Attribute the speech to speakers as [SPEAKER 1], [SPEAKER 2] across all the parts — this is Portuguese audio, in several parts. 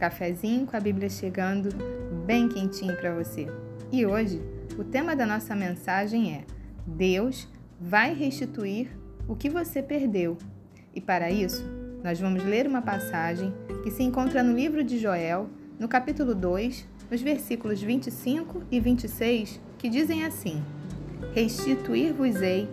[SPEAKER 1] Cafezinho com a Bíblia chegando bem quentinho para você. E hoje, o tema da nossa mensagem é: Deus vai restituir o que você perdeu. E para isso, nós vamos ler uma passagem que se encontra no livro de Joel, no capítulo 2, nos versículos 25 e 26, que dizem assim: Restituir-vos-ei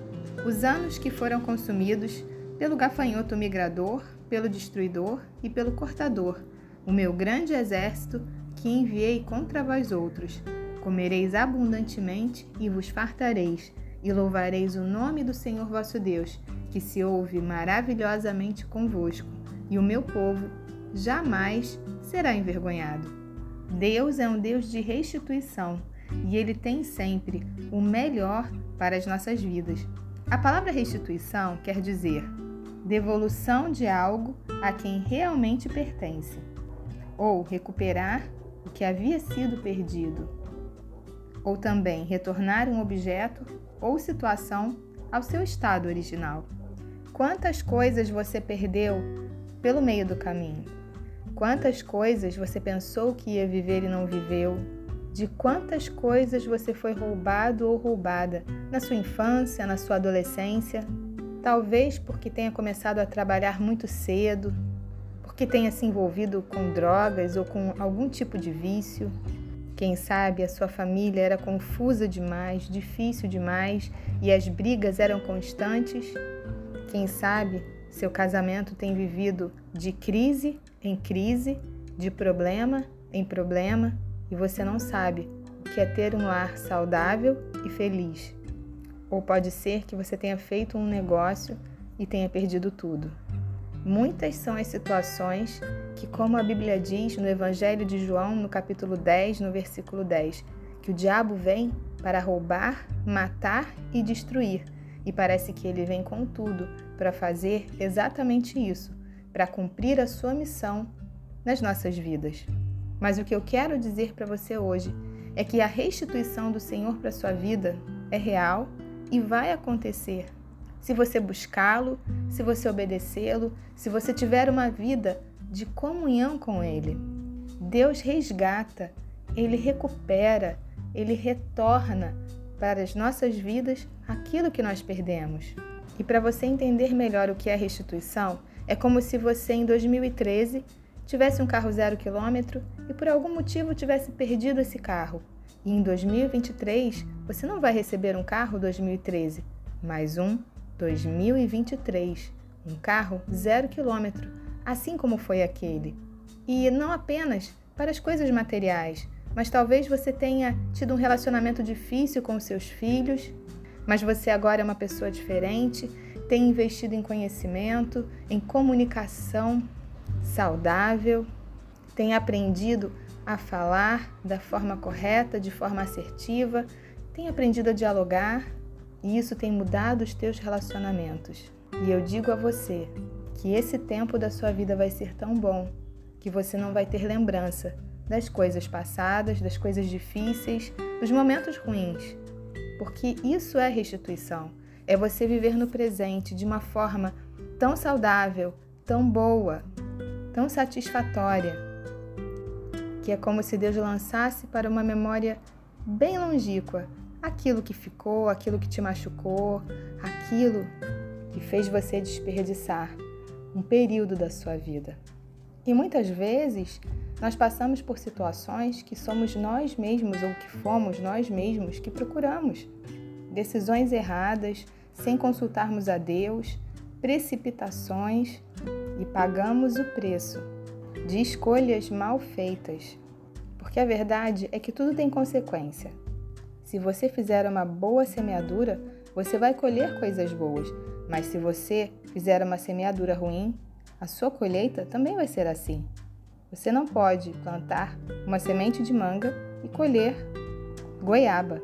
[SPEAKER 1] os anos que foram consumidos pelo gafanhoto migrador, pelo destruidor e pelo cortador o meu grande exército que enviei contra vós outros. Comereis abundantemente e vos fartareis, e louvareis o nome do Senhor vosso Deus, que se ouve maravilhosamente convosco, e o meu povo jamais será envergonhado. Deus é um Deus de restituição e ele tem sempre o melhor para as nossas vidas. A palavra restituição quer dizer devolução de algo a quem realmente pertence ou recuperar o que havia sido perdido, ou também retornar um objeto ou situação ao seu estado original. Quantas coisas você perdeu pelo meio do caminho? Quantas coisas você pensou que ia viver e não viveu? De quantas coisas você foi roubado ou roubada na sua infância, na sua adolescência? Talvez porque tenha começado a trabalhar muito cedo, que tenha se envolvido com drogas ou com algum tipo de vício. Quem sabe a sua família era confusa demais, difícil demais e as brigas eram constantes. Quem sabe seu casamento tem vivido de crise em crise, de problema em problema e você não sabe o que é ter um lar saudável e feliz. Ou pode ser que você tenha feito um negócio e tenha perdido tudo. Muitas são as situações que, como a Bíblia diz no Evangelho de João, no capítulo 10, no versículo 10, que o diabo vem para roubar, matar e destruir. E parece que ele vem com tudo para fazer exatamente isso, para cumprir a sua missão nas nossas vidas. Mas o que eu quero dizer para você hoje é que a restituição do Senhor para sua vida é real e vai acontecer se você buscá-lo, se você obedecê-lo, se você tiver uma vida de comunhão com Ele. Deus resgata, Ele recupera, Ele retorna para as nossas vidas aquilo que nós perdemos. E para você entender melhor o que é restituição, é como se você em 2013 tivesse um carro zero quilômetro e por algum motivo tivesse perdido esse carro. E em 2023 você não vai receber um carro 2013, mas um 2023, um carro zero quilômetro, assim como foi aquele. E não apenas para as coisas materiais, mas talvez você tenha tido um relacionamento difícil com seus filhos, mas você agora é uma pessoa diferente, tem investido em conhecimento, em comunicação saudável, tem aprendido a falar da forma correta, de forma assertiva, tem aprendido a dialogar e isso tem mudado os teus relacionamentos. E eu digo a você que esse tempo da sua vida vai ser tão bom que você não vai ter lembrança das coisas passadas, das coisas difíceis, dos momentos ruins. Porque isso é restituição. É você viver no presente de uma forma tão saudável, tão boa, tão satisfatória, que é como se Deus lançasse para uma memória bem longínqua aquilo que ficou, aquilo que te machucou, aquilo que fez você desperdiçar um período da sua vida. E muitas vezes nós passamos por situações que somos nós mesmos ou que fomos nós mesmos que procuramos. Decisões erradas, sem consultarmos a Deus, precipitações e pagamos o preço de escolhas mal feitas. Porque a verdade é que tudo tem consequência. Se você fizer uma boa semeadura, você vai colher coisas boas, mas se você fizer uma semeadura ruim, a sua colheita também vai ser assim. Você não pode plantar uma semente de manga e colher goiaba.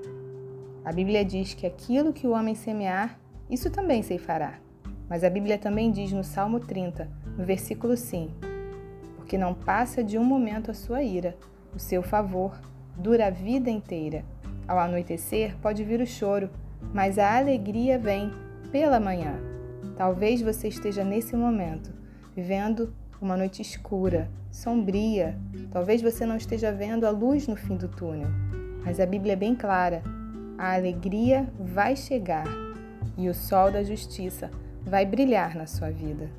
[SPEAKER 1] A Bíblia diz que aquilo que o homem semear, isso também se fará. Mas a Bíblia também diz no Salmo 30, no versículo 5: Porque não passa de um momento a sua ira, o seu favor dura a vida inteira. Ao anoitecer pode vir o choro, mas a alegria vem pela manhã. Talvez você esteja nesse momento, vivendo uma noite escura, sombria. Talvez você não esteja vendo a luz no fim do túnel, mas a Bíblia é bem clara: a alegria vai chegar e o sol da justiça vai brilhar na sua vida.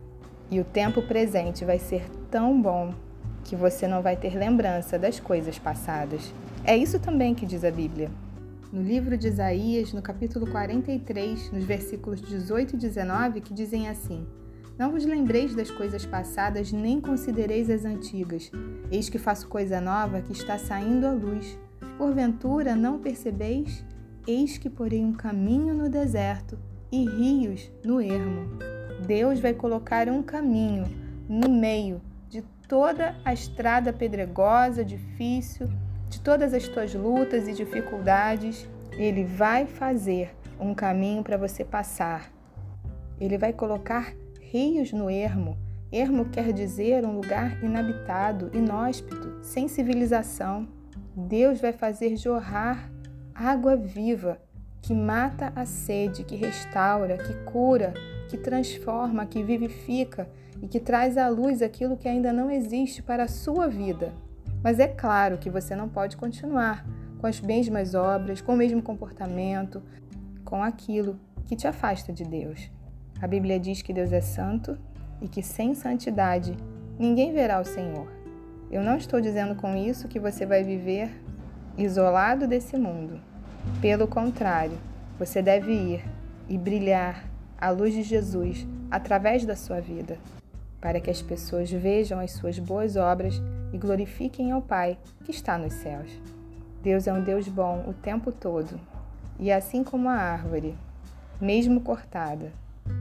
[SPEAKER 1] E o tempo presente vai ser tão bom que você não vai ter lembrança das coisas passadas. É isso também que diz a Bíblia. No livro de Isaías, no capítulo 43, nos versículos 18 e 19, que dizem assim: Não vos lembreis das coisas passadas, nem considereis as antigas. Eis que faço coisa nova que está saindo à luz. Porventura não percebeis? Eis que porei um caminho no deserto e rios no ermo. Deus vai colocar um caminho no meio de toda a estrada pedregosa, difícil, de todas as tuas lutas e dificuldades. Ele vai fazer um caminho para você passar. Ele vai colocar rios no ermo. Ermo quer dizer um lugar inabitado, inóspito, sem civilização. Deus vai fazer jorrar água viva que mata a sede, que restaura, que cura, que transforma, que vivifica e que traz à luz aquilo que ainda não existe para a sua vida. Mas é claro que você não pode continuar com as mesmas obras, com o mesmo comportamento, com aquilo que te afasta de Deus. A Bíblia diz que Deus é santo e que sem santidade ninguém verá o Senhor. Eu não estou dizendo com isso que você vai viver isolado desse mundo. Pelo contrário, você deve ir e brilhar a luz de Jesus através da sua vida, para que as pessoas vejam as suas boas obras e glorifiquem ao Pai que está nos céus. Deus é um Deus bom o tempo todo, e assim como a árvore, mesmo cortada,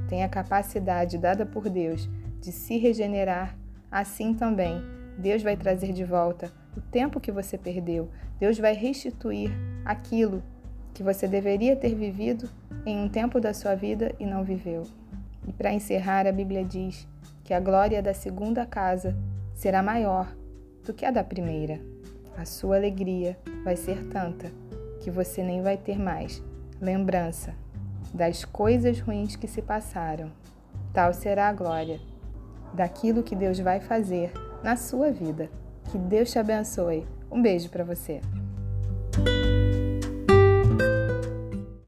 [SPEAKER 1] tem a capacidade dada por Deus de se regenerar, assim também Deus vai trazer de volta o tempo que você perdeu. Deus vai restituir aquilo que você deveria ter vivido em um tempo da sua vida e não viveu. E para encerrar, a Bíblia diz que a glória da segunda casa será maior do que a da primeira. A sua alegria vai ser tanta que você nem vai ter mais lembrança das coisas ruins que se passaram. Tal será a glória daquilo que Deus vai fazer na sua vida. Que Deus te abençoe. Um beijo para você.